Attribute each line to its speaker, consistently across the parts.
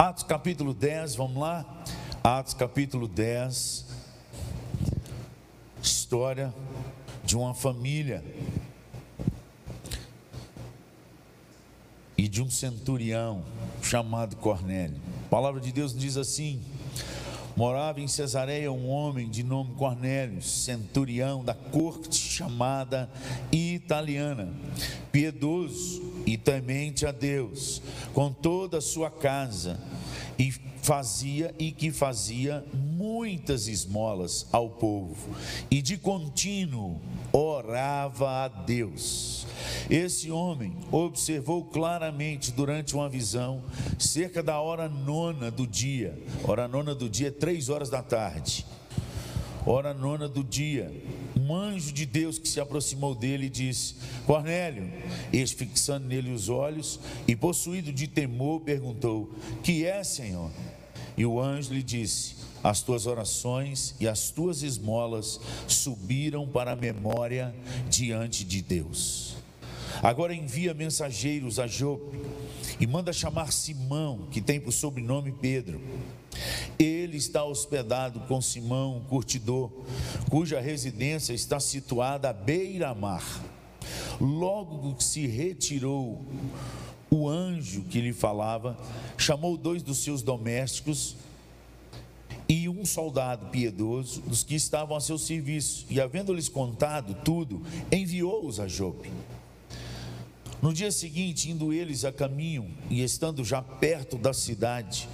Speaker 1: Atos capítulo 10, vamos lá? Atos capítulo 10. História de uma família e de um centurião chamado Cornélio. A palavra de Deus diz assim: Morava em Cesareia um homem de nome Cornélio, centurião da corte chamada italiana, piedoso e temente a Deus, com toda a sua casa, e fazia e que fazia muitas esmolas ao povo, e de contínuo orava a Deus. Esse homem observou claramente durante uma visão, cerca da hora nona do dia, hora nona do dia, três horas da tarde, hora nona do dia, um anjo de Deus que se aproximou dele e disse: Cornélio, este fixando nele os olhos e possuído de temor, perguntou: Que é, Senhor? E o anjo lhe disse: As tuas orações e as tuas esmolas subiram para a memória diante de Deus. Agora envia mensageiros a Jope e manda chamar Simão, que tem por sobrenome Pedro. Ele está hospedado com Simão, curtidor, cuja residência está situada à beira-mar. Logo que se retirou o anjo que lhe falava, chamou dois dos seus domésticos e um soldado piedoso dos que estavam a seu serviço, e havendo-lhes contado tudo, enviou-os a Jope. No dia seguinte, indo eles a caminho e estando já perto da cidade,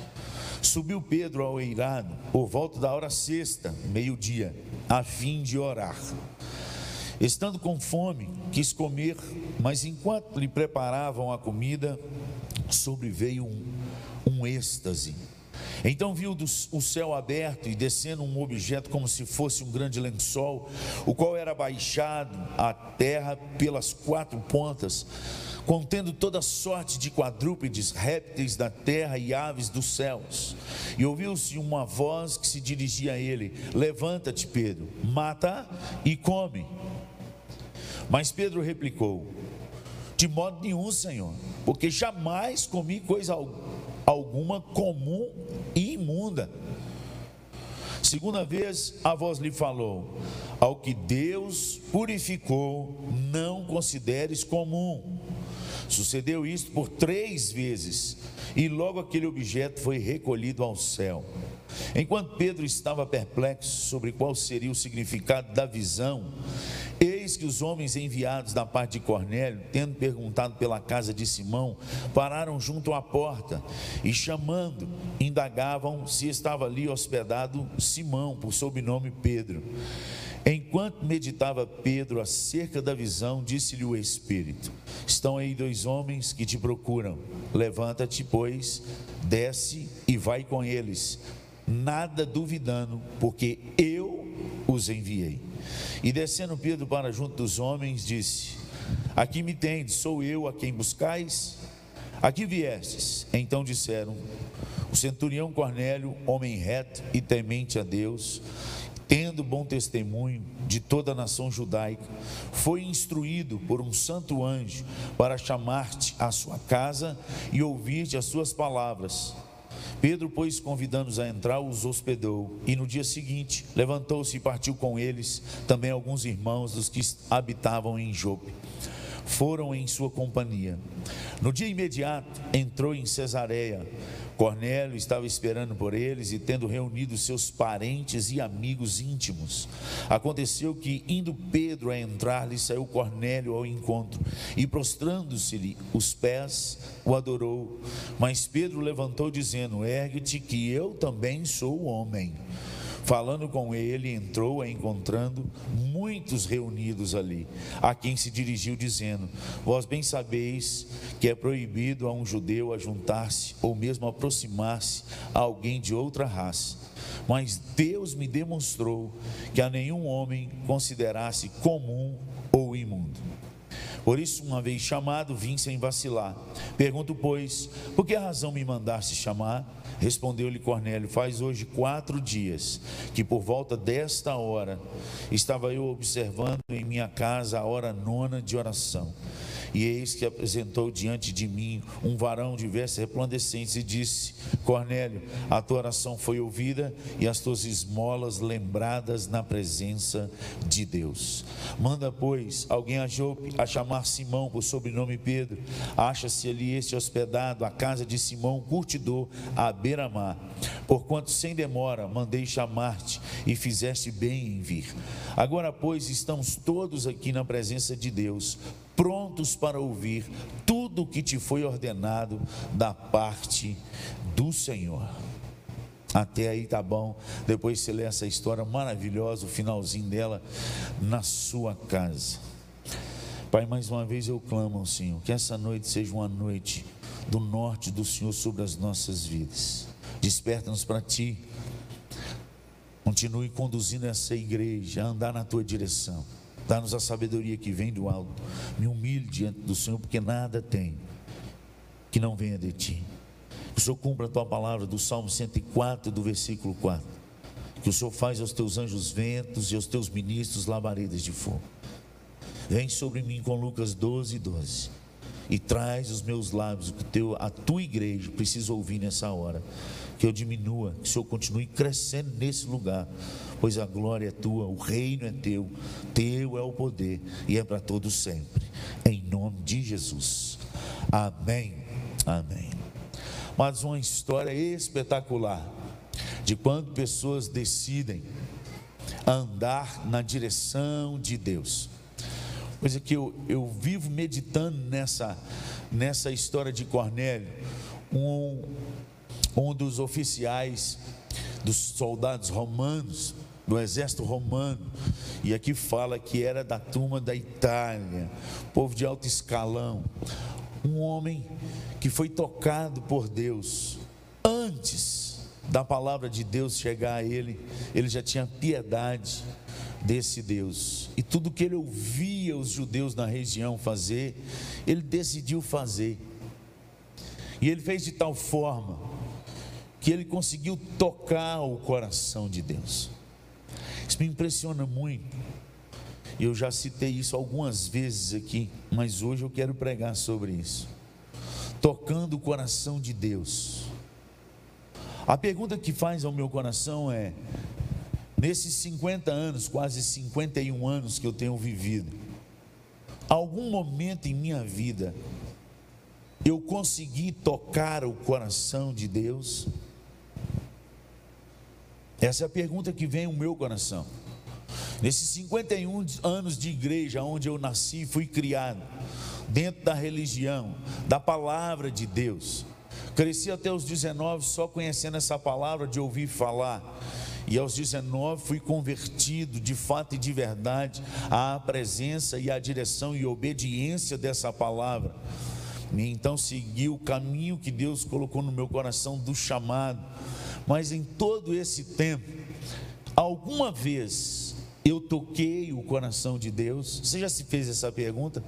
Speaker 1: subiu Pedro ao eirado por volta da hora sexta, meio-dia, a fim de orar. Estando com fome, quis comer, mas enquanto lhe preparavam a comida, sobreveio um, um êxtase. Então viu o céu aberto e descendo um objeto como se fosse um grande lençol, o qual era baixado à terra pelas quatro pontas, contendo toda sorte de quadrúpedes, répteis da terra e aves dos céus. E ouviu-se uma voz que se dirigia a ele: Levanta-te, Pedro, mata e come. Mas Pedro replicou: De modo nenhum, Senhor, porque jamais comi coisa alguma comum e imunda. Segunda vez a voz lhe falou: Ao que Deus purificou, não consideres comum. Sucedeu isto por três vezes, e logo aquele objeto foi recolhido ao céu. Enquanto Pedro estava perplexo sobre qual seria o significado da visão, eis que os homens enviados da parte de Cornélio, tendo perguntado pela casa de Simão, pararam junto à porta e, chamando, indagavam se estava ali hospedado Simão, por sobrenome Pedro. Enquanto meditava Pedro acerca da visão, disse-lhe o Espírito: Estão aí dois homens que te procuram. Levanta-te, pois, desce e vai com eles nada duvidando, porque eu os enviei. E descendo Pedro para junto dos homens, disse: Aqui me tendes, sou eu a quem buscais? Aqui viestes. Então disseram: O centurião Cornélio, homem reto e temente a Deus, tendo bom testemunho de toda a nação judaica, foi instruído por um santo anjo para chamar-te à sua casa e ouvir-te as suas palavras. Pedro, pois, convidando-os a entrar, os hospedou. E no dia seguinte, levantou-se e partiu com eles também alguns irmãos dos que habitavam em Jope. Foram em sua companhia. No dia imediato, entrou em Cesareia. Cornélio estava esperando por eles e, tendo reunido seus parentes e amigos íntimos, aconteceu que, indo Pedro a entrar, lhe saiu Cornélio ao encontro e, prostrando-se-lhe os pés, o adorou. Mas Pedro levantou, dizendo: Ergue-te, que eu também sou homem. Falando com ele, entrou encontrando muitos reunidos ali, a quem se dirigiu, dizendo: Vós bem sabeis que é proibido a um judeu ajuntar-se ou mesmo aproximar-se a alguém de outra raça. Mas Deus me demonstrou que a nenhum homem considerasse comum ou imundo. Por isso, uma vez chamado, vim sem vacilar. Pergunto, pois, por que razão me mandaste chamar? Respondeu-lhe Cornélio: Faz hoje quatro dias que, por volta desta hora, estava eu observando em minha casa a hora nona de oração. E eis que apresentou diante de mim um varão de vestes resplandecentes e disse: Cornélio, a tua oração foi ouvida e as tuas esmolas lembradas na presença de Deus. Manda, pois, alguém a Jope a chamar Simão por sobrenome Pedro. Acha-se ali este hospedado, a casa de Simão, curtidor, à beira-mar. Porquanto sem demora mandei chamar-te e fizeste bem em vir. Agora, pois, estamos todos aqui na presença de Deus, prontos para ouvir tudo o que te foi ordenado da parte do Senhor. Até aí tá bom. Depois você lê essa história maravilhosa, o finalzinho dela, na sua casa. Pai, mais uma vez eu clamo ao Senhor, que essa noite seja uma noite do norte do Senhor sobre as nossas vidas. Desperta-nos para Ti. Continue conduzindo essa igreja a andar na Tua direção. Dá-nos a sabedoria que vem do alto. Me humilhe diante do Senhor, porque nada tem que não venha de Ti. Que o Senhor cumpra a Tua palavra do Salmo 104, do versículo 4. Que o Senhor faz aos Teus anjos ventos e aos Teus ministros labaredas de fogo. Vem sobre mim com Lucas 12, 12 e traz os meus lábios, que teu, a tua igreja precisa ouvir nessa hora. Que eu diminua, que o Senhor continue crescendo nesse lugar, pois a glória é tua, o reino é teu, teu é o poder e é para todos sempre. Em nome de Jesus. Amém. Amém. Mas uma história espetacular de quando pessoas decidem andar na direção de Deus coisa que eu, eu vivo meditando nessa, nessa história de Cornélio. Um, um dos oficiais dos soldados romanos, do exército romano, e aqui fala que era da turma da Itália, povo de alto escalão, um homem que foi tocado por Deus antes da palavra de Deus chegar a ele, ele já tinha piedade desse Deus. E tudo que ele ouvia os judeus na região fazer, ele decidiu fazer. E ele fez de tal forma que ele conseguiu tocar o coração de Deus. Isso me impressiona muito. Eu já citei isso algumas vezes aqui, mas hoje eu quero pregar sobre isso. Tocando o coração de Deus. A pergunta que faz ao meu coração é: nesses 50 anos, quase 51 anos que eu tenho vivido, algum momento em minha vida eu consegui tocar o coração de Deus? Essa é a pergunta que vem ao meu coração. Nesses 51 anos de igreja, onde eu nasci, fui criado, dentro da religião, da palavra de Deus, cresci até os 19 só conhecendo essa palavra de ouvir falar e aos 19 fui convertido de fato e de verdade à presença e à direção e obediência dessa palavra. E então segui o caminho que Deus colocou no meu coração do chamado. Mas em todo esse tempo, alguma vez eu toquei o coração de Deus? Você já se fez essa pergunta?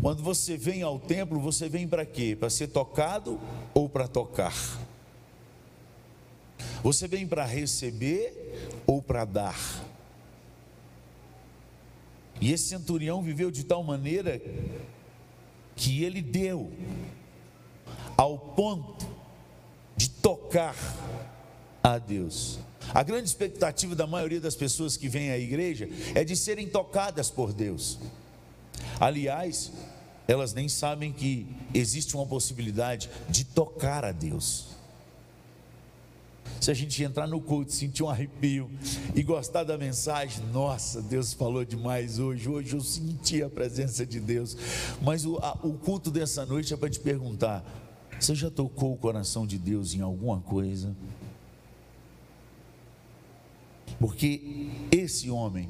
Speaker 1: Quando você vem ao templo, você vem para quê? Para ser tocado ou para tocar? Você vem para receber ou para dar? E esse centurião viveu de tal maneira que ele deu ao ponto de tocar a Deus. A grande expectativa da maioria das pessoas que vêm à igreja é de serem tocadas por Deus. Aliás, elas nem sabem que existe uma possibilidade de tocar a Deus. Se a gente entrar no culto, sentir um arrepio e gostar da mensagem, nossa, Deus falou demais hoje. Hoje eu senti a presença de Deus. Mas o, a, o culto dessa noite é para te perguntar: você já tocou o coração de Deus em alguma coisa? Porque esse homem,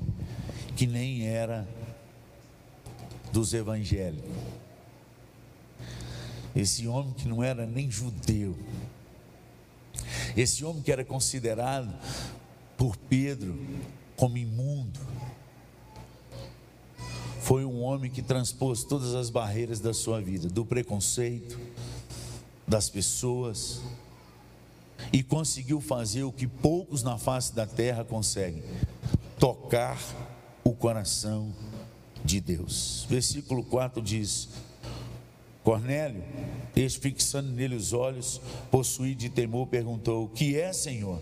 Speaker 1: que nem era dos evangélicos, esse homem que não era nem judeu, esse homem que era considerado por Pedro como imundo, foi um homem que transpôs todas as barreiras da sua vida, do preconceito, das pessoas, e conseguiu fazer o que poucos na face da terra conseguem: tocar o coração de Deus. Versículo 4 diz: Cornélio, este fixando nele os olhos, possuído de temor, perguntou: O que é, Senhor?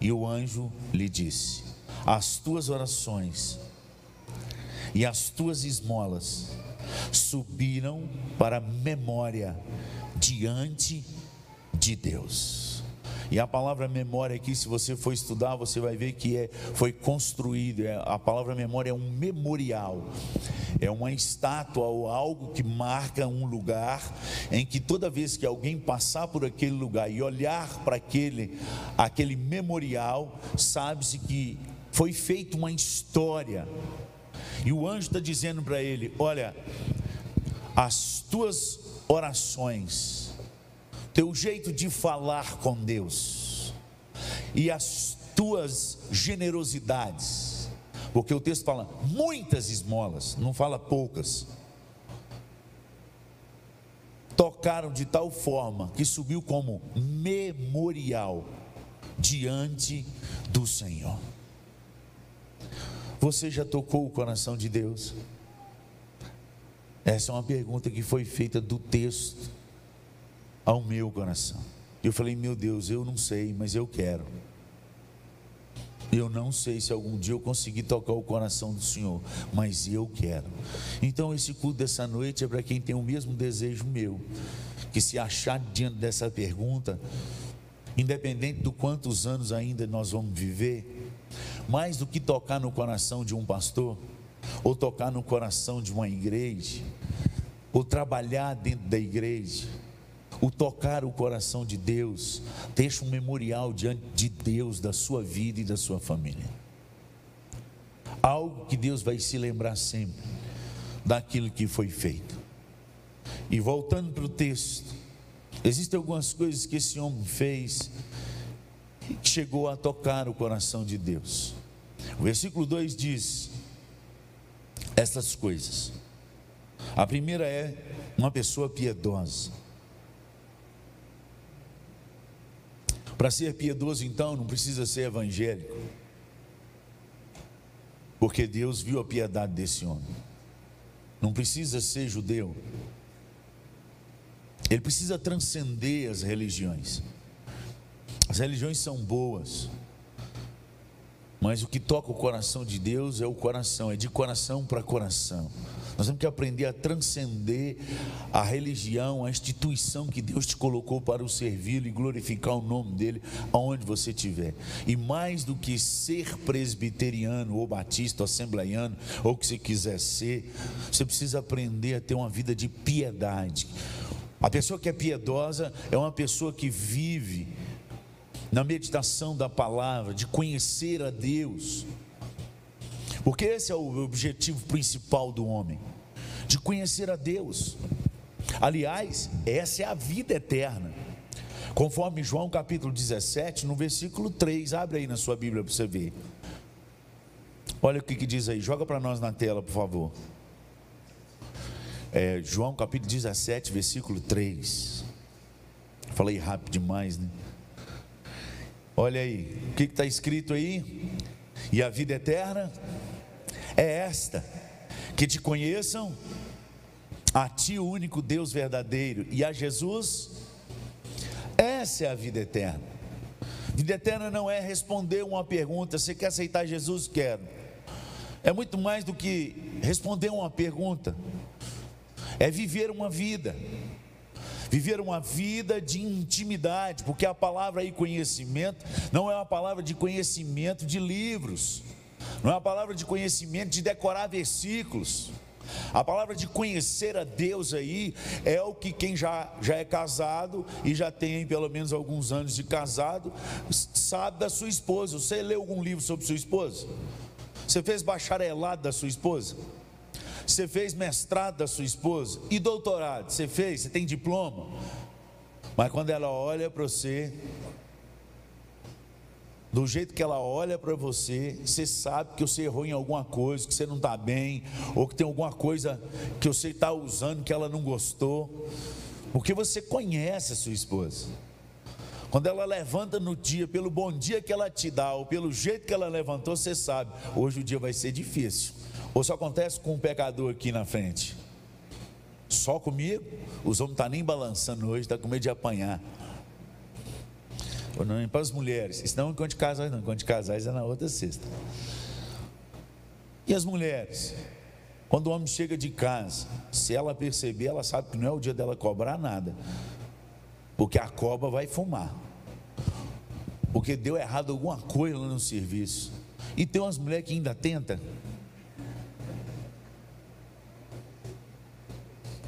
Speaker 1: E o anjo lhe disse: As tuas orações e as tuas esmolas subiram para memória diante de Deus. E a palavra memória aqui, se você for estudar, você vai ver que é, foi construído. É, a palavra memória é um memorial, é uma estátua ou algo que marca um lugar em que toda vez que alguém passar por aquele lugar e olhar para aquele, aquele memorial, sabe-se que foi feita uma história. E o anjo está dizendo para ele: Olha, as tuas orações, teu jeito de falar com Deus e as tuas generosidades, porque o texto fala muitas esmolas, não fala poucas, tocaram de tal forma que subiu como memorial diante do Senhor. Você já tocou o coração de Deus? Essa é uma pergunta que foi feita do texto ao meu coração. Eu falei, meu Deus, eu não sei, mas eu quero. Eu não sei se algum dia eu conseguir tocar o coração do Senhor, mas eu quero. Então, esse culto dessa noite é para quem tem o mesmo desejo meu, que se achar diante dessa pergunta, independente do quantos anos ainda nós vamos viver, mais do que tocar no coração de um pastor, ou tocar no coração de uma igreja, ou trabalhar dentro da igreja, o tocar o coração de Deus, deixa um memorial diante de Deus da sua vida e da sua família. Algo que Deus vai se lembrar sempre daquilo que foi feito. E voltando para o texto, existem algumas coisas que esse homem fez que chegou a tocar o coração de Deus. O versículo 2 diz: essas coisas. A primeira é uma pessoa piedosa. Para ser piedoso, então, não precisa ser evangélico, porque Deus viu a piedade desse homem. Não precisa ser judeu, ele precisa transcender as religiões. As religiões são boas, mas o que toca o coração de Deus é o coração, é de coração para coração. Nós temos que aprender a transcender a religião, a instituição que Deus te colocou para o servir e glorificar o nome dele aonde você estiver. E mais do que ser presbiteriano ou batista ou assembleiano ou o que você quiser ser, você precisa aprender a ter uma vida de piedade. A pessoa que é piedosa é uma pessoa que vive na meditação da palavra, de conhecer a Deus. Porque esse é o objetivo principal do homem, de conhecer a Deus. Aliás, essa é a vida eterna. Conforme João capítulo 17, no versículo 3, abre aí na sua Bíblia para você ver. Olha o que, que diz aí, joga para nós na tela, por favor. É, João capítulo 17, versículo 3. Falei rápido demais, né? Olha aí, o que está escrito aí? E a vida eterna é esta: que te conheçam, a Ti, o único Deus verdadeiro, e a Jesus. Essa é a vida eterna. Vida eterna não é responder uma pergunta: você quer aceitar Jesus? Quero. É muito mais do que responder uma pergunta, é viver uma vida. Viver uma vida de intimidade, porque a palavra aí conhecimento não é uma palavra de conhecimento de livros, não é uma palavra de conhecimento de decorar versículos. A palavra de conhecer a Deus aí é o que quem já, já é casado e já tem pelo menos alguns anos de casado, sabe da sua esposa. Você leu algum livro sobre sua esposa? Você fez bacharelado da sua esposa? Você fez mestrado da sua esposa? E doutorado? Você fez? Você tem diploma? Mas quando ela olha para você, do jeito que ela olha para você, você sabe que você errou em alguma coisa, que você não está bem, ou que tem alguma coisa que você está usando que ela não gostou, porque você conhece a sua esposa. Quando ela levanta no dia, pelo bom dia que ela te dá, ou pelo jeito que ela levantou, você sabe, hoje o dia vai ser difícil. Ou só acontece com um pecador aqui na frente? Só comigo? Os homens não estão tá nem balançando hoje, está com medo de apanhar. Ou não, para as mulheres. Isso não é de casais, não. Enquanto de casais é na outra sexta. E as mulheres? Quando o homem chega de casa, se ela perceber, ela sabe que não é o dia dela cobrar nada. Porque a cobra vai fumar. Porque deu errado alguma coisa no serviço. E tem umas mulheres que ainda tentam.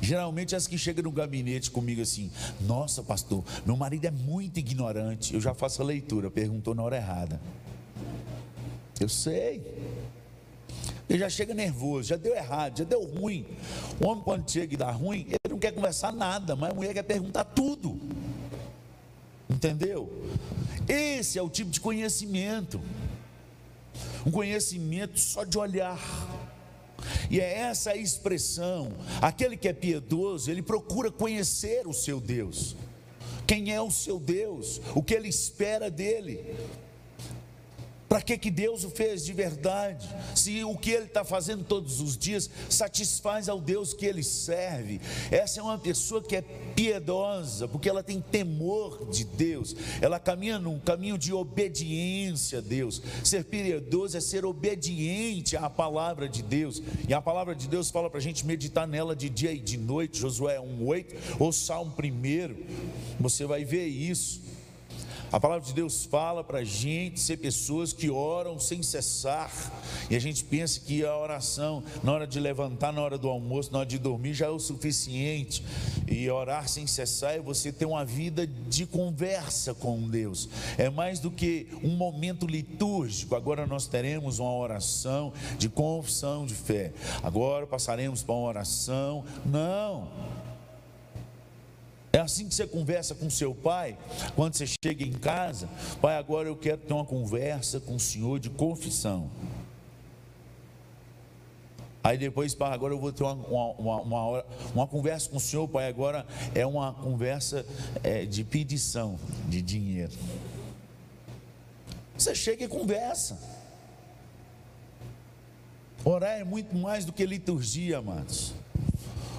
Speaker 1: Geralmente as que chegam no gabinete comigo assim, nossa pastor, meu marido é muito ignorante. Eu já faço a leitura, perguntou na hora errada. Eu sei. Ele já chega nervoso, já deu errado, já deu ruim. O homem, quando chega e dá ruim, ele não quer conversar nada, mas a mulher quer perguntar tudo. Entendeu? Esse é o tipo de conhecimento. Um conhecimento só de olhar. E é essa a expressão. Aquele que é piedoso, ele procura conhecer o seu Deus. Quem é o seu Deus? O que ele espera dele? Para que, que Deus o fez de verdade? Se o que ele está fazendo todos os dias satisfaz ao Deus que ele serve. Essa é uma pessoa que é piedosa, porque ela tem temor de Deus, ela caminha num caminho de obediência a Deus. Ser piedoso é ser obediente à palavra de Deus, e a palavra de Deus fala para a gente meditar nela de dia e de noite, Josué 1,8 ou Salmo 1, você vai ver isso. A palavra de Deus fala para a gente ser pessoas que oram sem cessar. E a gente pensa que a oração, na hora de levantar, na hora do almoço, na hora de dormir, já é o suficiente. E orar sem cessar é você ter uma vida de conversa com Deus. É mais do que um momento litúrgico. Agora nós teremos uma oração de confissão de fé. Agora passaremos para uma oração. Não. É assim que você conversa com seu pai, quando você chega em casa, pai, agora eu quero ter uma conversa com o senhor de confissão. Aí depois, pai, agora eu vou ter uma, uma, uma, hora, uma conversa com o senhor, pai, agora é uma conversa é, de pedição de dinheiro. Você chega e conversa. Orar é muito mais do que liturgia, amados.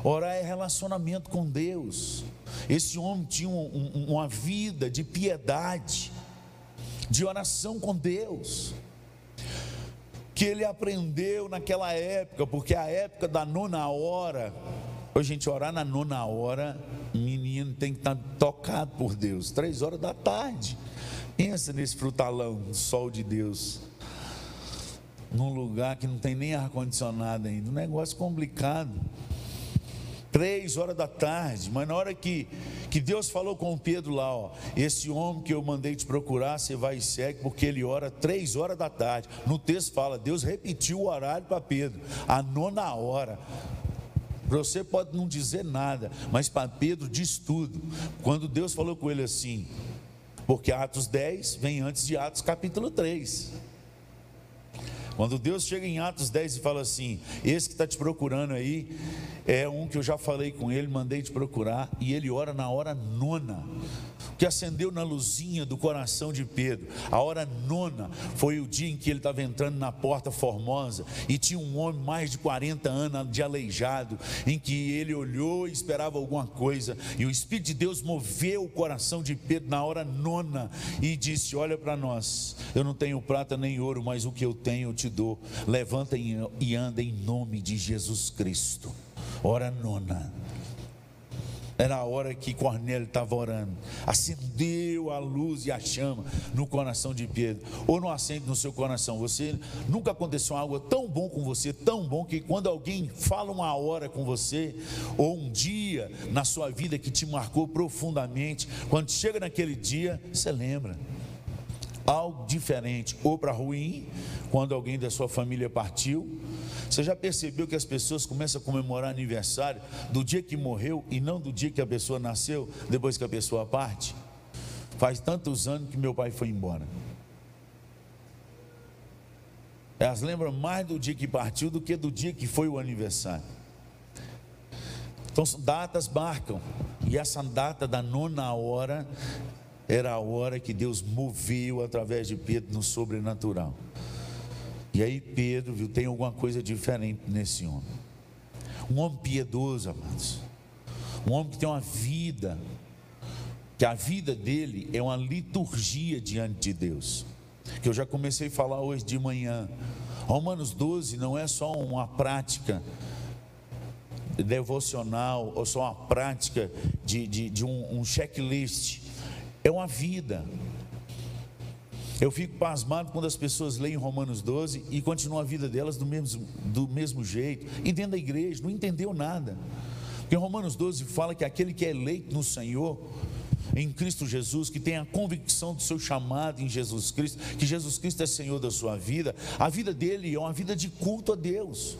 Speaker 1: Orar é relacionamento com Deus. Esse homem tinha um, um, uma vida de piedade, de oração com Deus, que ele aprendeu naquela época, porque a época da nona hora, a gente, orar na nona hora, menino tem que estar tocado por Deus, três horas da tarde. Pensa nesse frutalão, sol de Deus, num lugar que não tem nem ar-condicionado ainda, um negócio complicado três horas da tarde, mas na hora que, que Deus falou com Pedro lá, ó, esse homem que eu mandei te procurar, você vai e segue, porque ele ora três horas da tarde. No texto fala, Deus repetiu o horário para Pedro, a nona hora. Você pode não dizer nada, mas para Pedro diz tudo. Quando Deus falou com ele assim, porque Atos 10 vem antes de Atos capítulo 3. Quando Deus chega em Atos 10 e fala assim: Esse que está te procurando aí é um que eu já falei com ele, mandei te procurar, e ele ora na hora nona que acendeu na luzinha do coração de Pedro. A hora nona foi o dia em que ele estava entrando na porta formosa e tinha um homem mais de 40 anos de aleijado, em que ele olhou e esperava alguma coisa, e o Espírito de Deus moveu o coração de Pedro na hora nona e disse: Olha para nós, eu não tenho prata nem ouro, mas o que eu tenho eu te dou. Levanta e anda em nome de Jesus Cristo. Hora nona. Era a hora que Cornélio estava orando. Acendeu a luz e a chama no coração de Pedro. Ou não acende no seu coração. Você nunca aconteceu algo tão bom com você, tão bom que quando alguém fala uma hora com você, ou um dia na sua vida que te marcou profundamente, quando chega naquele dia, você lembra algo diferente, ou para ruim, quando alguém da sua família partiu. Você já percebeu que as pessoas começam a comemorar aniversário do dia que morreu e não do dia que a pessoa nasceu, depois que a pessoa parte? Faz tantos anos que meu pai foi embora. Elas lembram mais do dia que partiu do que do dia que foi o aniversário. Então, datas marcam. E essa data da nona hora era a hora que Deus moveu através de Pedro no sobrenatural. E aí Pedro viu, tem alguma coisa diferente nesse homem. Um homem piedoso, amados. Um homem que tem uma vida, que a vida dele é uma liturgia diante de Deus. Que eu já comecei a falar hoje de manhã. Romanos 12 não é só uma prática devocional ou só uma prática de, de, de um, um checklist, é uma vida. Eu fico pasmado quando as pessoas leem Romanos 12 e continuam a vida delas do mesmo, do mesmo jeito, e dentro da igreja, não entendeu nada. Porque Romanos 12 fala que aquele que é eleito no Senhor, em Cristo Jesus, que tem a convicção do seu chamado em Jesus Cristo, que Jesus Cristo é Senhor da sua vida, a vida dele é uma vida de culto a Deus.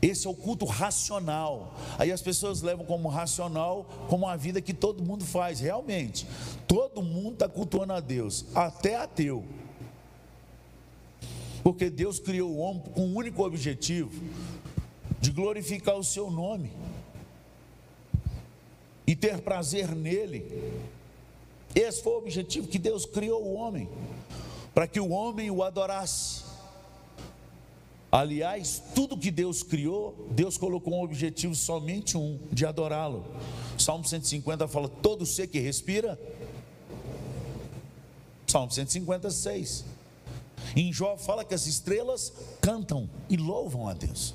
Speaker 1: Esse é o culto racional. Aí as pessoas levam como racional, como a vida que todo mundo faz. Realmente, todo mundo está cultuando a Deus, até ateu. Porque Deus criou o homem com um único objetivo: de glorificar o seu nome e ter prazer nele. Esse foi o objetivo que Deus criou o homem, para que o homem o adorasse. Aliás, tudo que Deus criou, Deus colocou um objetivo somente um, de adorá-lo. Salmo 150 fala: todo ser que respira. Salmo 156. Em Jó fala que as estrelas cantam e louvam a Deus.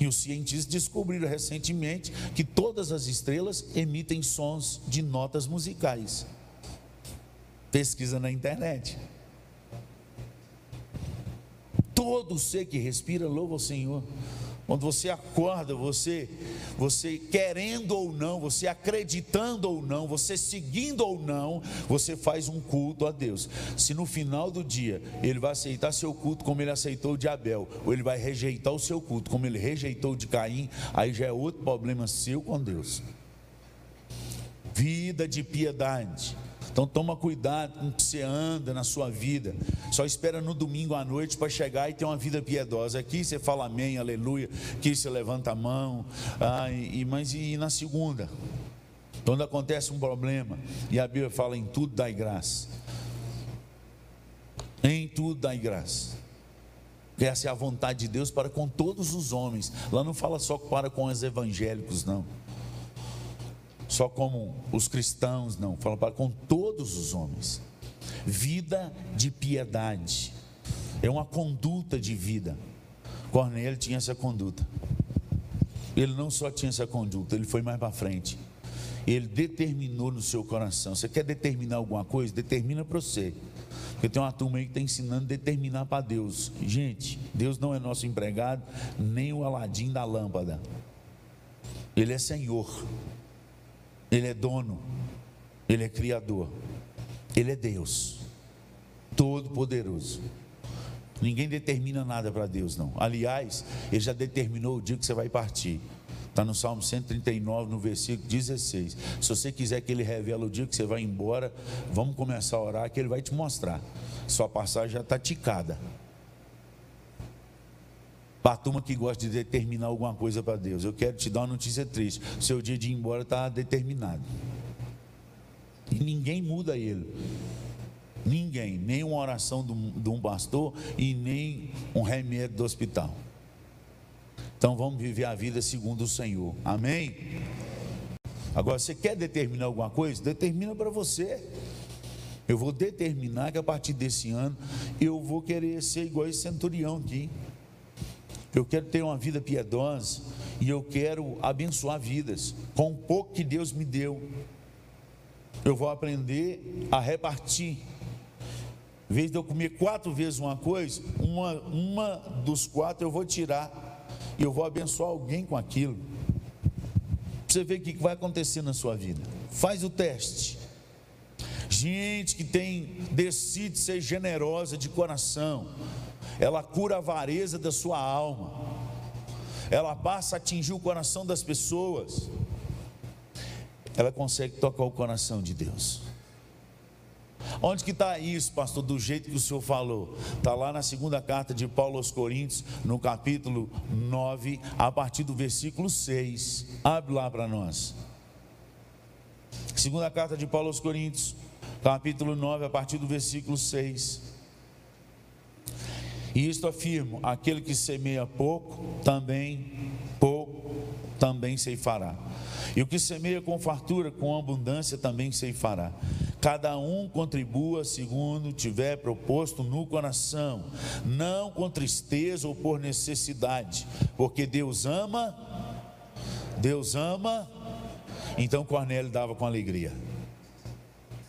Speaker 1: E os cientistas descobriram recentemente que todas as estrelas emitem sons de notas musicais. Pesquisa na internet. Todo ser que respira louva o Senhor. Quando você acorda, você, você querendo ou não, você acreditando ou não, você seguindo ou não, você faz um culto a Deus. Se no final do dia ele vai aceitar seu culto como ele aceitou de Abel, ou ele vai rejeitar o seu culto como ele rejeitou de Caim, aí já é outro problema seu com Deus. Vida de piedade então toma cuidado com o que você anda na sua vida. Só espera no domingo à noite para chegar e ter uma vida piedosa. Aqui você fala amém, aleluia. Aqui você levanta a mão. Ah, e, mas e na segunda? Quando acontece um problema, e a Bíblia fala em tudo dai graça. Em tudo dai graça. Essa é a vontade de Deus para com todos os homens. Lá não fala só para com os evangélicos, não só como os cristãos, não, fala para com todos os homens. Vida de piedade, é uma conduta de vida. Cornélio tinha essa conduta. Ele não só tinha essa conduta, ele foi mais para frente. Ele determinou no seu coração. Você quer determinar alguma coisa? Determina para você. Porque tem uma turma aí que está ensinando a determinar para Deus. Gente, Deus não é nosso empregado, nem o aladim da lâmpada. Ele é Senhor. Ele é dono, Ele é criador, Ele é Deus, todo-poderoso. Ninguém determina nada para Deus, não. Aliás, Ele já determinou o dia que você vai partir. Está no Salmo 139, no versículo 16. Se você quiser que Ele revele o dia que você vai embora, vamos começar a orar, que Ele vai te mostrar. Sua passagem já está ticada. Para a turma que gosta de determinar alguma coisa para Deus, eu quero te dar uma notícia triste: o seu dia de ir embora está determinado. E ninguém muda ele. Ninguém, nem uma oração de um pastor e nem um remédio do hospital. Então vamos viver a vida segundo o Senhor. Amém? Agora, você quer determinar alguma coisa? Determina para você. Eu vou determinar que a partir desse ano eu vou querer ser igual esse centurião aqui. Eu quero ter uma vida piedosa e eu quero abençoar vidas com o pouco que Deus me deu. Eu vou aprender a repartir. Em vez de eu comer quatro vezes uma coisa, uma, uma dos quatro eu vou tirar e eu vou abençoar alguém com aquilo. Você ver o que vai acontecer na sua vida. Faz o teste. Gente que tem decide ser generosa de coração ela cura a avareza da sua alma, ela passa a atingir o coração das pessoas, ela consegue tocar o coração de Deus. Onde que está isso, pastor, do jeito que o senhor falou? Está lá na segunda carta de Paulo aos Coríntios, no capítulo 9, a partir do versículo 6. Abre lá para nós. Segunda carta de Paulo aos Coríntios, capítulo 9, a partir do versículo 6. E isto afirmo: aquele que semeia pouco, também pouco, também ceifará. E o que semeia com fartura, com abundância, também ceifará. Cada um contribua segundo tiver proposto no coração, não com tristeza ou por necessidade, porque Deus ama, Deus ama, então Cornélio dava com alegria.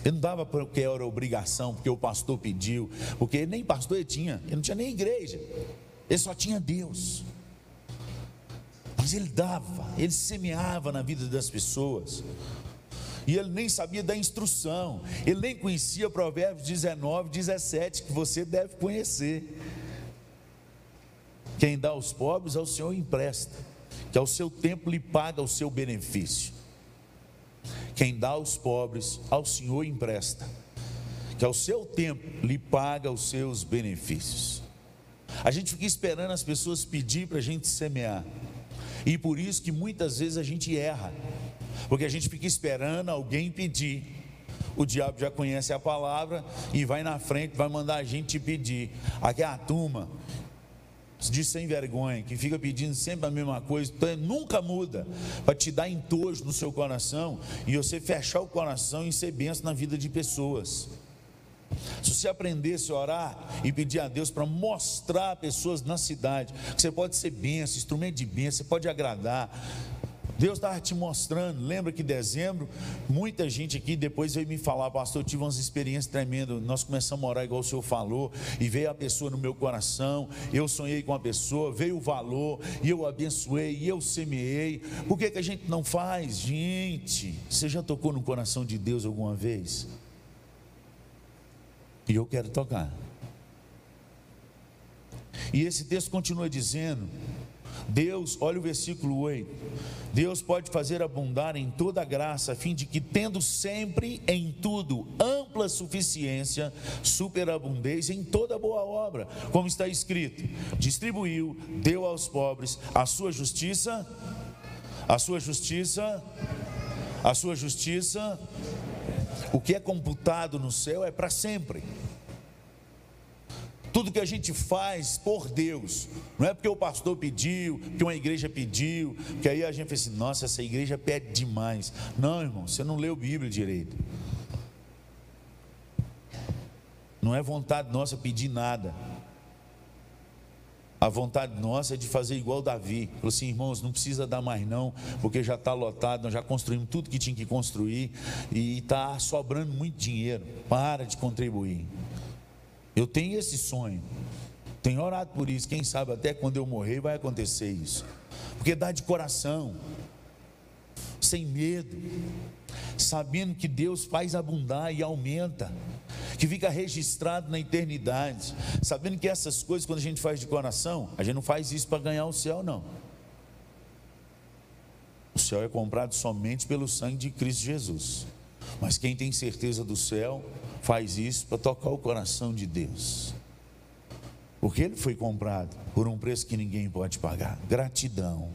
Speaker 1: Ele não dava porque era obrigação, porque o pastor pediu, porque nem pastor ele tinha, ele não tinha nem igreja, ele só tinha Deus. Mas ele dava, ele semeava na vida das pessoas. E ele nem sabia da instrução, ele nem conhecia Provérbios 19, 17, que você deve conhecer. Quem dá aos pobres ao Senhor empresta, que ao seu tempo lhe paga o seu benefício. Quem dá aos pobres ao Senhor empresta, que ao seu tempo lhe paga os seus benefícios. A gente fica esperando as pessoas pedir para a gente semear. E por isso que muitas vezes a gente erra, porque a gente fica esperando alguém pedir. O diabo já conhece a palavra e vai na frente, vai mandar a gente pedir. Aqui é a turma de sem vergonha, que fica pedindo sempre a mesma coisa, então, nunca muda, para te dar entojo no seu coração e você fechar o coração e ser benção na vida de pessoas. Se você aprendesse a orar e pedir a Deus para mostrar pessoas na cidade que você pode ser benção, instrumento de bênção, você pode agradar. Deus estava te mostrando. Lembra que em dezembro, muita gente aqui depois veio me falar, pastor, eu tive umas experiências tremendas. Nós começamos a orar igual o senhor falou, e veio a pessoa no meu coração. Eu sonhei com a pessoa, veio o valor, e eu abençoei, e eu semeei. Por que, que a gente não faz? Gente, você já tocou no coração de Deus alguma vez? E eu quero tocar. E esse texto continua dizendo: Deus, olha o versículo 8: Deus pode fazer abundar em toda graça, a fim de que, tendo sempre em tudo ampla suficiência, superabundez em toda boa obra, como está escrito: distribuiu, deu aos pobres a sua justiça, a sua justiça, a sua justiça. O que é computado no céu é para sempre. Tudo que a gente faz por Deus, não é porque o pastor pediu, que uma igreja pediu, que aí a gente fala assim, nossa, essa igreja pede demais. Não, irmão, você não leu Bíblia direito. Não é vontade nossa pedir nada. A vontade nossa é de fazer igual Davi. Falou assim, irmãos, não precisa dar mais não, porque já está lotado, nós já construímos tudo que tinha que construir e está sobrando muito dinheiro. Para de contribuir. Eu tenho esse sonho. Tenho orado por isso. Quem sabe até quando eu morrer vai acontecer isso. Porque dá de coração, sem medo, sabendo que Deus faz abundar e aumenta que fica registrado na eternidade, sabendo que essas coisas, quando a gente faz de coração, a gente não faz isso para ganhar o céu, não. O céu é comprado somente pelo sangue de Cristo Jesus. Mas quem tem certeza do céu, faz isso para tocar o coração de Deus. Porque ele foi comprado por um preço que ninguém pode pagar. Gratidão.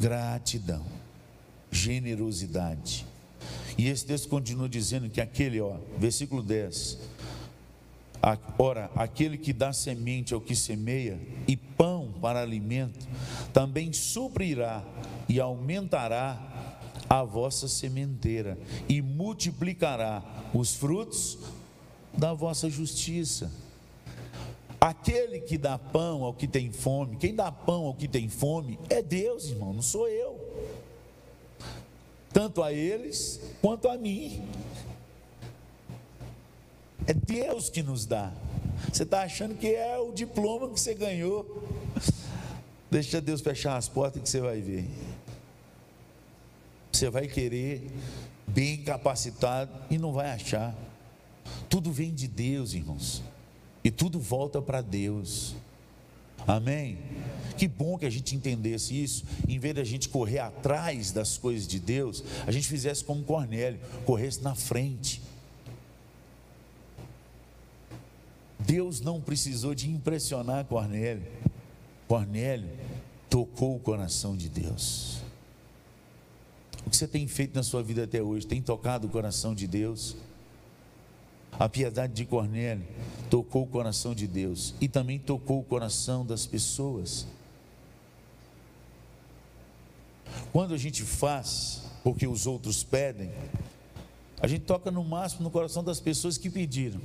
Speaker 1: Gratidão. Generosidade. E esse texto continua dizendo que aquele, ó, versículo 10. Ora, aquele que dá semente ao que semeia e pão para alimento, também suprirá e aumentará a vossa sementeira e multiplicará os frutos da vossa justiça. Aquele que dá pão ao que tem fome, quem dá pão ao que tem fome é Deus, irmão, não sou eu tanto a eles quanto a mim. É Deus que nos dá. Você está achando que é o diploma que você ganhou. Deixa Deus fechar as portas que você vai ver. Você vai querer bem capacitado e não vai achar. Tudo vem de Deus, irmãos. E tudo volta para Deus. Amém? Que bom que a gente entendesse isso, em vez de a gente correr atrás das coisas de Deus, a gente fizesse como Cornélio, corresse na frente. Deus não precisou de impressionar Cornélio. Cornélio tocou o coração de Deus. O que você tem feito na sua vida até hoje? Tem tocado o coração de Deus? A piedade de Cornélio tocou o coração de Deus e também tocou o coração das pessoas. Quando a gente faz porque os outros pedem, a gente toca no máximo no coração das pessoas que pediram.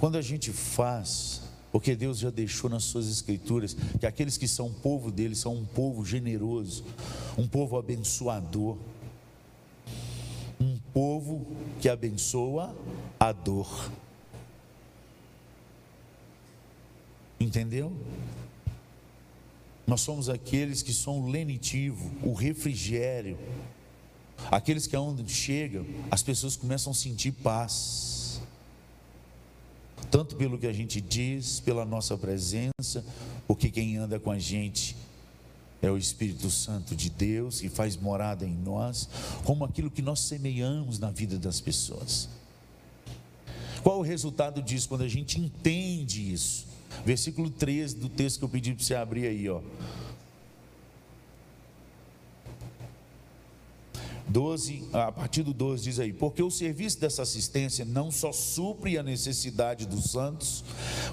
Speaker 1: Quando a gente faz, porque Deus já deixou nas suas escrituras que aqueles que são povo dele são um povo generoso, um povo abençoador, povo que abençoa a dor. Entendeu? Nós somos aqueles que são o lenitivo, o refrigério. Aqueles que aonde chegam, as pessoas começam a sentir paz. Tanto pelo que a gente diz, pela nossa presença, porque quem anda com a gente é o Espírito Santo de Deus que faz morada em nós, como aquilo que nós semeamos na vida das pessoas. Qual o resultado disso quando a gente entende isso? Versículo 13 do texto que eu pedi para você abrir aí, ó. 12, a partir do 12 diz aí: Porque o serviço dessa assistência não só supre a necessidade dos santos,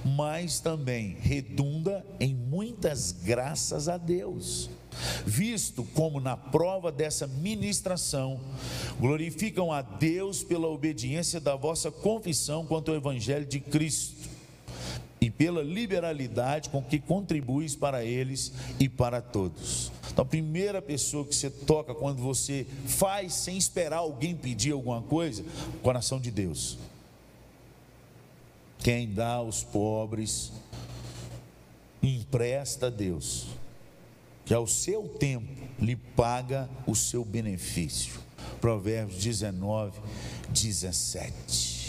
Speaker 1: mas também redunda em muitas graças a Deus. Visto como na prova dessa ministração glorificam a Deus pela obediência da vossa confissão quanto ao Evangelho de Cristo e pela liberalidade com que contribuis para eles e para todos. Então, a primeira pessoa que você toca quando você faz sem esperar alguém pedir alguma coisa, coração de Deus. Quem dá aos pobres, empresta a Deus, que ao seu tempo lhe paga o seu benefício. Provérbios 19, 17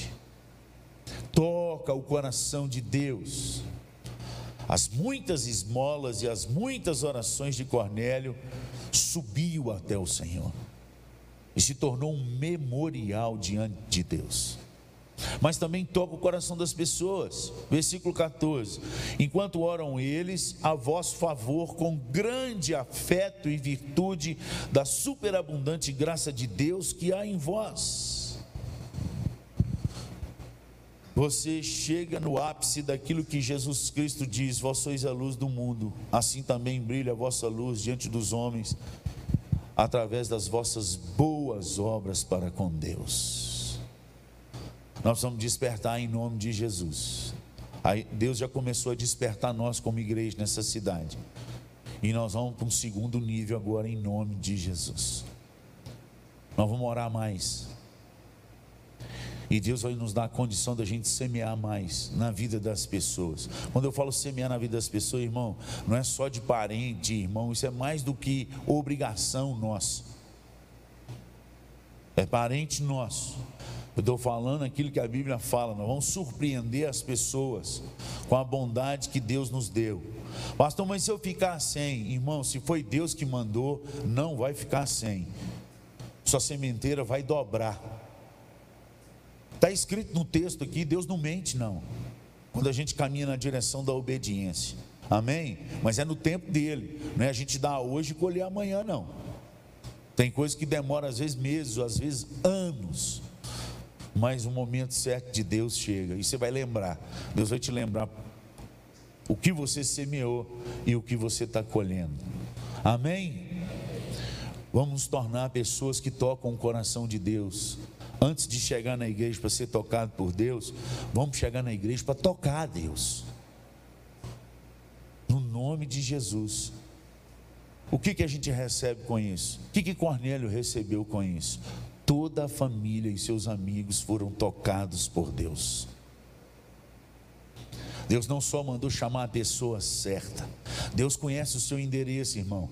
Speaker 1: toca o coração de Deus. As muitas esmolas e as muitas orações de Cornélio subiu até o Senhor e se tornou um memorial diante de Deus. Mas também toca o coração das pessoas. Versículo 14: Enquanto oram eles a vosso favor, com grande afeto e virtude da superabundante graça de Deus que há em vós você chega no ápice daquilo que Jesus Cristo diz: Vós sois a luz do mundo, assim também brilha a vossa luz diante dos homens, através das vossas boas obras para com Deus. Nós vamos despertar em nome de Jesus. Deus já começou a despertar nós como igreja nessa cidade. E nós vamos para um segundo nível agora em nome de Jesus. Nós vamos orar mais. E Deus vai nos dar a condição da gente semear mais na vida das pessoas. Quando eu falo semear na vida das pessoas, irmão, não é só de parente, irmão, isso é mais do que obrigação nossa. É parente nosso. Eu estou falando aquilo que a Bíblia fala, nós vamos surpreender as pessoas com a bondade que Deus nos deu. Pastor, mas se eu ficar sem, irmão, se foi Deus que mandou, não vai ficar sem. Sua sementeira vai dobrar. Está escrito no texto aqui, Deus não mente, não. Quando a gente caminha na direção da obediência. Amém? Mas é no tempo dele. Não é a gente dar hoje e colher amanhã, não. Tem coisa que demora às vezes meses, às vezes anos. Mas o momento certo de Deus chega. E você vai lembrar. Deus vai te lembrar o que você semeou e o que você está colhendo. Amém? Vamos nos tornar pessoas que tocam o coração de Deus antes de chegar na igreja para ser tocado por Deus, vamos chegar na igreja para tocar a Deus. No nome de Jesus. O que, que a gente recebe com isso? O que, que Cornélio recebeu com isso? Toda a família e seus amigos foram tocados por Deus. Deus não só mandou chamar a pessoa certa, Deus conhece o seu endereço, irmão.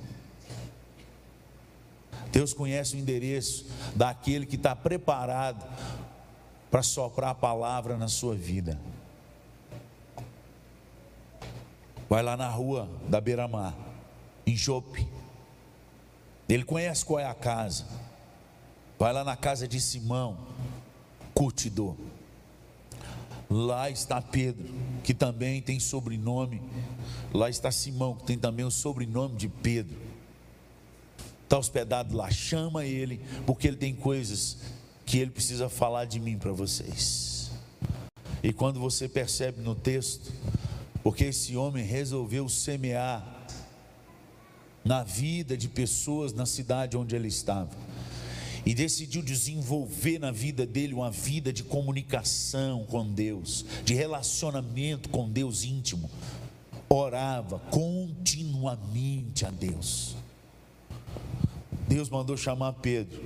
Speaker 1: Deus conhece o endereço daquele que está preparado para soprar a palavra na sua vida. Vai lá na rua da Beira-Mar, em Jope. Ele conhece qual é a casa. Vai lá na casa de Simão, curtidor. Lá está Pedro, que também tem sobrenome. Lá está Simão, que tem também o sobrenome de Pedro. Está hospedado lá, chama ele, porque ele tem coisas que ele precisa falar de mim para vocês. E quando você percebe no texto, porque esse homem resolveu semear na vida de pessoas na cidade onde ele estava e decidiu desenvolver na vida dele uma vida de comunicação com Deus, de relacionamento com Deus íntimo. Orava continuamente a Deus. Deus mandou chamar Pedro,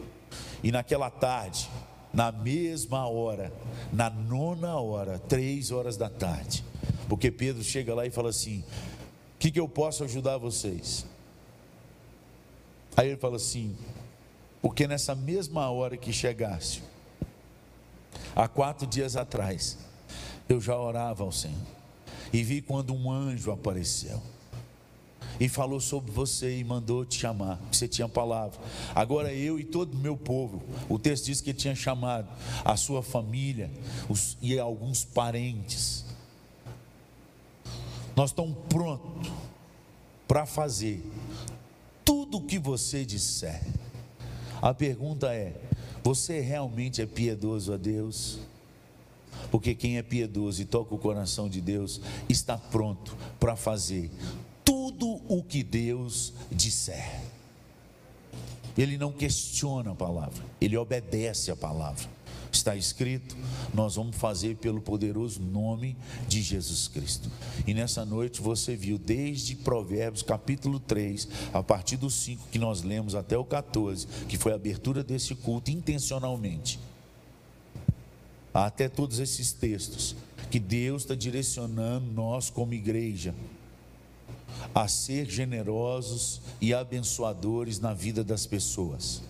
Speaker 1: e naquela tarde, na mesma hora, na nona hora, três horas da tarde, porque Pedro chega lá e fala assim: O que, que eu posso ajudar vocês? Aí ele fala assim: porque nessa mesma hora que chegasse, há quatro dias atrás, eu já orava ao Senhor. E vi quando um anjo apareceu. E falou sobre você e mandou te chamar, você tinha palavra. Agora eu e todo o meu povo, o texto diz que ele tinha chamado a sua família os, e alguns parentes. Nós estamos prontos para fazer tudo o que você disser. A pergunta é: você realmente é piedoso a Deus? Porque quem é piedoso e toca o coração de Deus está pronto para fazer o que Deus disser. Ele não questiona a palavra, ele obedece a palavra está escrito, nós vamos fazer pelo poderoso nome de Jesus Cristo. E nessa noite você viu desde Provérbios capítulo 3, a partir do 5 que nós lemos até o 14, que foi a abertura desse culto intencionalmente. Até todos esses textos que Deus está direcionando nós como igreja a ser generosos e abençoadores na vida das pessoas.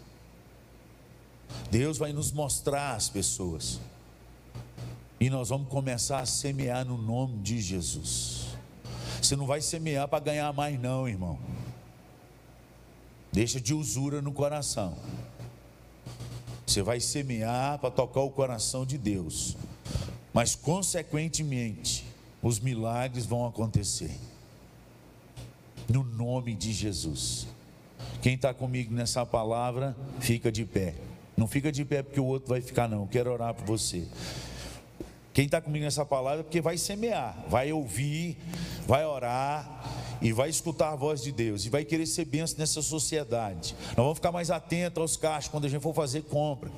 Speaker 1: Deus vai nos mostrar as pessoas. E nós vamos começar a semear no nome de Jesus. Você não vai semear para ganhar mais, não, irmão. Deixa de usura no coração. Você vai semear para tocar o coração de Deus. Mas, consequentemente, os milagres vão acontecer. No nome de Jesus. Quem está comigo nessa palavra, fica de pé. Não fica de pé porque o outro vai ficar, não. Eu quero orar por você. Quem está comigo nessa palavra é porque vai semear, vai ouvir, vai orar e vai escutar a voz de Deus e vai querer ser benção nessa sociedade. Nós vamos ficar mais atentos aos caixas quando a gente for fazer compra.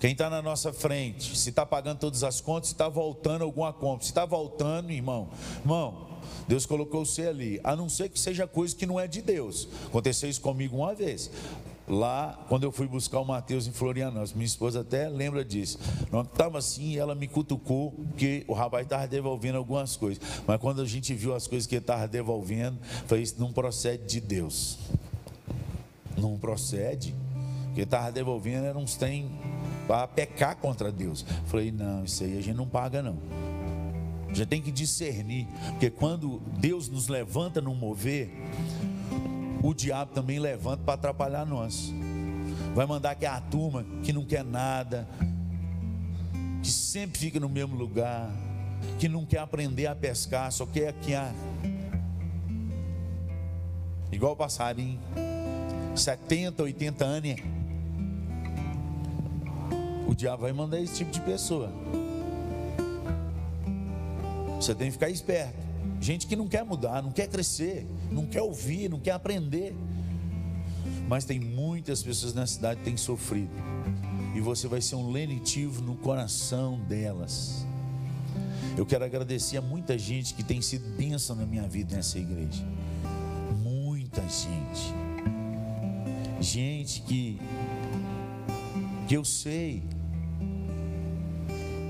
Speaker 1: Quem está na nossa frente, se está pagando todas as contas, se está voltando alguma compra. Se está voltando, irmão, irmão, Deus colocou você ali, a não ser que seja coisa que não é de Deus. Aconteceu isso comigo uma vez lá quando eu fui buscar o Mateus em Florianópolis. Minha esposa até lembra disso. Não estava assim, ela me cutucou, porque o rapaz estava devolvendo algumas coisas. Mas quando a gente viu as coisas que ele estava devolvendo, falei, isso não procede de Deus. Não procede. O que ele estava devolvendo era uns trem para pecar contra Deus. Falei, não, isso aí a gente não paga não. Gente tem que discernir, porque quando Deus nos levanta no mover, o diabo também levanta para atrapalhar nós. Vai mandar que a turma que não quer nada, que sempre fica no mesmo lugar, que não quer aprender a pescar, só quer aqui a igual passarinho, 70, 80 anos. O diabo vai mandar esse tipo de pessoa. Você tem que ficar esperto. Gente que não quer mudar, não quer crescer, não quer ouvir, não quer aprender. Mas tem muitas pessoas na cidade que têm sofrido. E você vai ser um lenitivo no coração delas. Eu quero agradecer a muita gente que tem sido bênção na minha vida nessa igreja. Muita gente. Gente que, que eu sei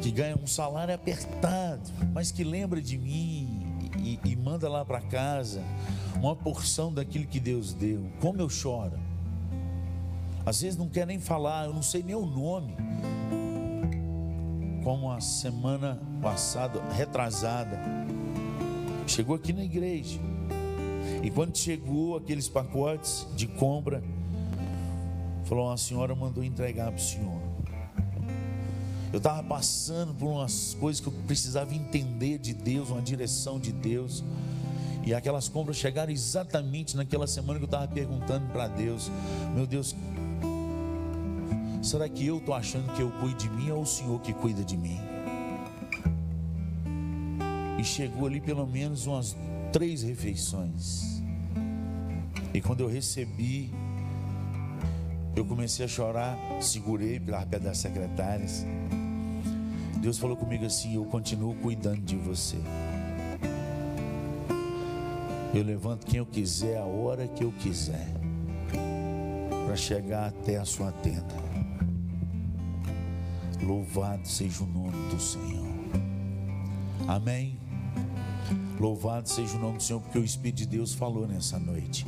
Speaker 1: que ganha um salário apertado, mas que lembra de mim, e, e manda lá para casa uma porção daquilo que Deus deu. Como eu choro. Às vezes não quer nem falar, eu não sei nem o nome. Como a semana passada, retrasada, chegou aqui na igreja. E quando chegou aqueles pacotes de compra, falou: a senhora mandou entregar para o senhor. Eu estava passando por umas coisas que eu precisava entender de Deus, uma direção de Deus. E aquelas compras chegaram exatamente naquela semana que eu estava perguntando para Deus: Meu Deus, será que eu estou achando que eu cuido de mim ou o Senhor que cuida de mim? E chegou ali pelo menos umas três refeições. E quando eu recebi, eu comecei a chorar, segurei pela pé das secretárias. Deus falou comigo assim: Eu continuo cuidando de você. Eu levanto quem eu quiser, a hora que eu quiser, para chegar até a sua tenda. Louvado seja o nome do Senhor. Amém. Louvado seja o nome do Senhor, porque o Espírito de Deus falou nessa noite.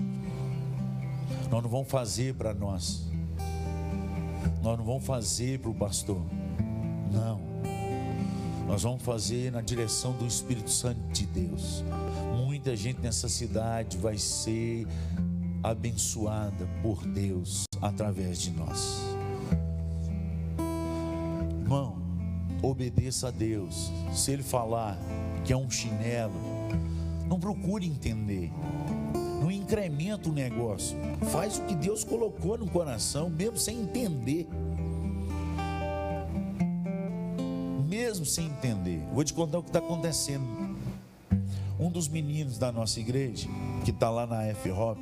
Speaker 1: Nós não vamos fazer para nós, nós não vamos fazer para o pastor, não. Nós vamos fazer na direção do Espírito Santo de Deus. Muita gente nessa cidade vai ser abençoada por Deus através de nós. Irmão, obedeça a Deus. Se Ele falar que é um chinelo, não procure entender. Não incrementa o negócio. Faz o que Deus colocou no coração, mesmo sem entender. Mesmo sem entender. Vou te contar o que está acontecendo. Um dos meninos da nossa igreja, que está lá na F-Hop,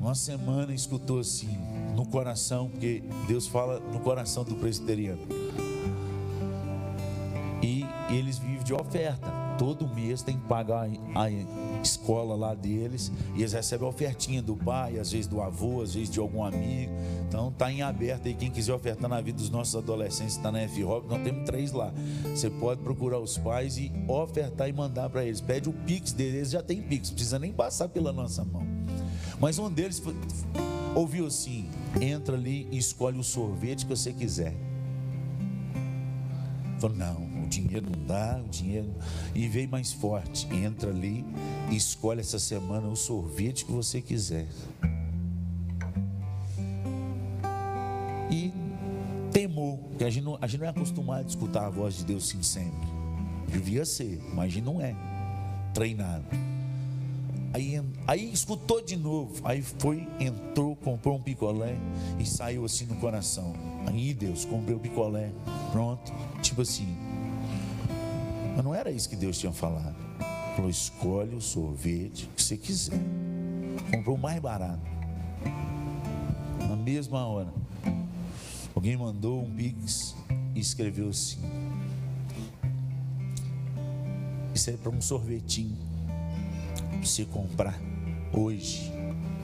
Speaker 1: uma semana escutou assim, no coração, porque Deus fala no coração do presbiteriano. E eles vivem de oferta. Todo mês tem que pagar a escola lá deles e eles recebem a ofertinha do pai, às vezes do avô, às vezes de algum amigo. Então tá em aberto aí quem quiser ofertar na vida dos nossos adolescentes, está na F-Hop, nós temos três lá. Você pode procurar os pais e ofertar e mandar para eles. Pede o Pix deles, já tem Pix, não precisa nem passar pela nossa mão. Mas um deles ouviu assim: entra ali e escolhe o sorvete que você quiser. Falou, não, dinheiro não dá, o dinheiro. E veio mais forte. Entra ali e escolhe essa semana o sorvete que você quiser. E temou, porque a gente, não, a gente não é acostumado a escutar a voz de Deus sim sempre. Devia ser, mas a gente não é treinado. Aí, aí escutou de novo, aí foi, entrou, comprou um picolé e saiu assim no coração. Aí Deus, comprei o picolé, pronto, tipo assim, mas não era isso que Deus tinha falado. Falou: escolhe o sorvete que você quiser. Comprou o mais barato. Na mesma hora, alguém mandou um pix e escreveu assim: Isso é para um sorvetinho. Para você comprar hoje,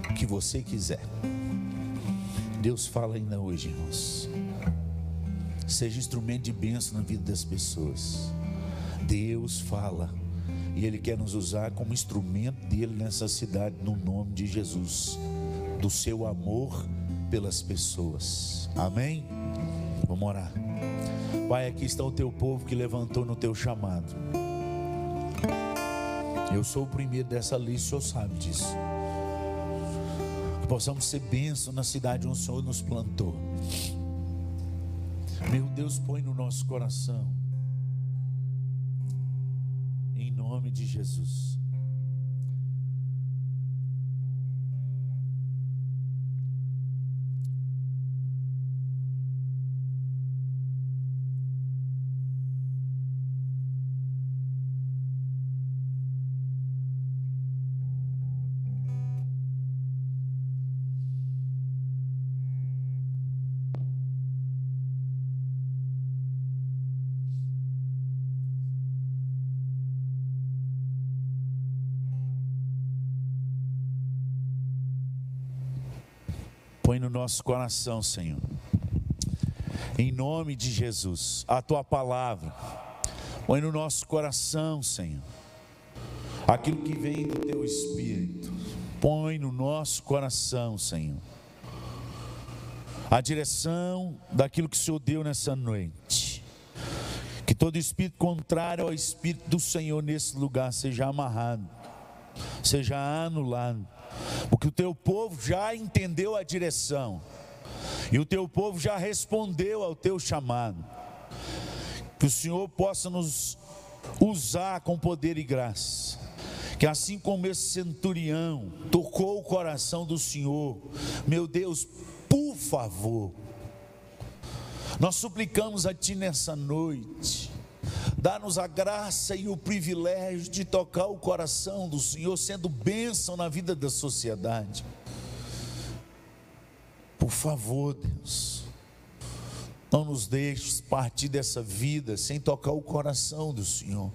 Speaker 1: o que você quiser. Deus fala ainda hoje, irmãos. Seja instrumento de bênção na vida das pessoas. Deus fala. E Ele quer nos usar como instrumento dele nessa cidade, no nome de Jesus. Do seu amor pelas pessoas. Amém? Vamos orar. Pai, aqui está o teu povo que levantou no teu chamado. Eu sou o primeiro dessa lista, o Senhor sabe disso. Que possamos ser bênção na cidade onde o Senhor nos plantou. Meu Deus, põe no nosso coração nome de Jesus. Nosso coração, Senhor. Em nome de Jesus, a tua palavra. Põe no nosso coração, Senhor. Aquilo que vem do teu espírito. Põe no nosso coração, Senhor. A direção daquilo que o Senhor deu nessa noite. Que todo espírito contrário ao espírito do Senhor nesse lugar seja amarrado, seja anulado porque o teu povo já entendeu a direção. E o teu povo já respondeu ao teu chamado. Que o Senhor possa nos usar com poder e graça. Que assim como esse centurião tocou o coração do Senhor, meu Deus, por favor, nós suplicamos a Ti nessa noite, dá-nos a graça e o privilégio de tocar o coração do Senhor, sendo bênção na vida da sociedade. Por favor, Deus, não nos deixes partir dessa vida sem tocar o coração do Senhor.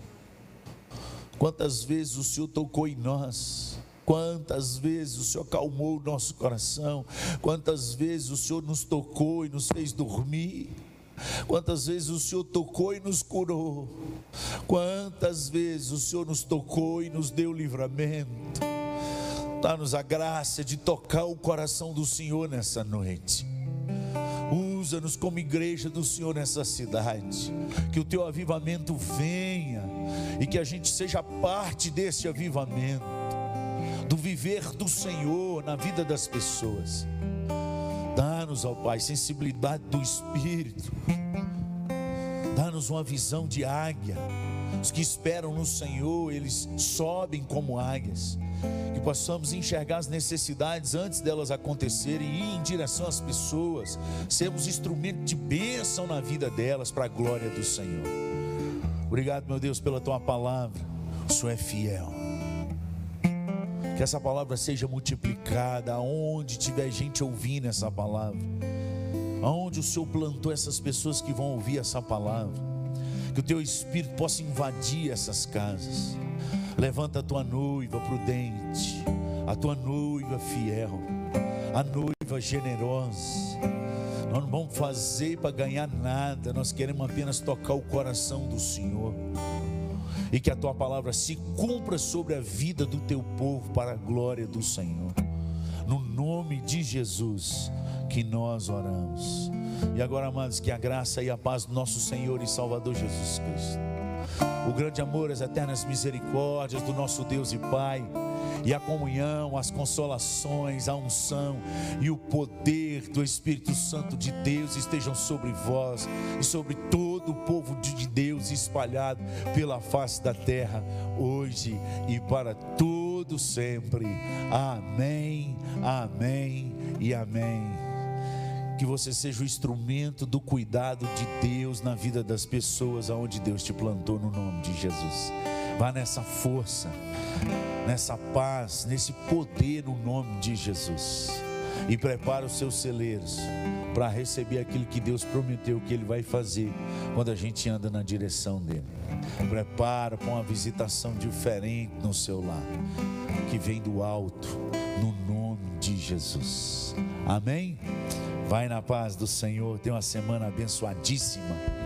Speaker 1: Quantas vezes o Senhor tocou em nós, quantas vezes o Senhor acalmou o nosso coração, quantas vezes o Senhor nos tocou e nos fez dormir. Quantas vezes o Senhor tocou e nos curou? Quantas vezes o Senhor nos tocou e nos deu livramento? Dá-nos a graça de tocar o coração do Senhor nessa noite. Usa-nos como igreja do Senhor nessa cidade. Que o teu avivamento venha e que a gente seja parte desse avivamento, do viver do Senhor na vida das pessoas. Dá-nos, ó Pai, sensibilidade do Espírito. Dá-nos uma visão de águia. Os que esperam no Senhor, eles sobem como águias que possamos enxergar as necessidades antes delas acontecerem e ir em direção às pessoas, sermos instrumento de bênção na vida delas para a glória do Senhor. Obrigado, meu Deus, pela tua palavra. O Senhor é fiel. Que essa palavra seja multiplicada aonde tiver gente ouvindo essa palavra. Aonde o Senhor plantou essas pessoas que vão ouvir essa palavra. Que o teu espírito possa invadir essas casas Levanta a tua noiva prudente, a tua noiva fiel, a noiva generosa. Nós não vamos fazer para ganhar nada, nós queremos apenas tocar o coração do Senhor. E que a tua palavra se cumpra sobre a vida do teu povo para a glória do Senhor. No nome de Jesus que nós oramos. E agora, amados, que a graça e a paz do nosso Senhor e Salvador Jesus Cristo o grande amor, as eternas misericórdias do nosso Deus e Pai, e a comunhão, as consolações, a unção e o poder do Espírito Santo de Deus estejam sobre vós e sobre todo o povo de Deus espalhado pela face da terra, hoje e para todo sempre. Amém, amém e amém que você seja o instrumento do cuidado de Deus na vida das pessoas aonde Deus te plantou no nome de Jesus. Vá nessa força, nessa paz, nesse poder no nome de Jesus. E prepara os seus celeiros para receber aquilo que Deus prometeu que Ele vai fazer quando a gente anda na direção dele. Prepara para uma visitação diferente no seu lar, que vem do alto, no nome de Jesus. Amém? Vai na paz do Senhor. Tenha uma semana abençoadíssima.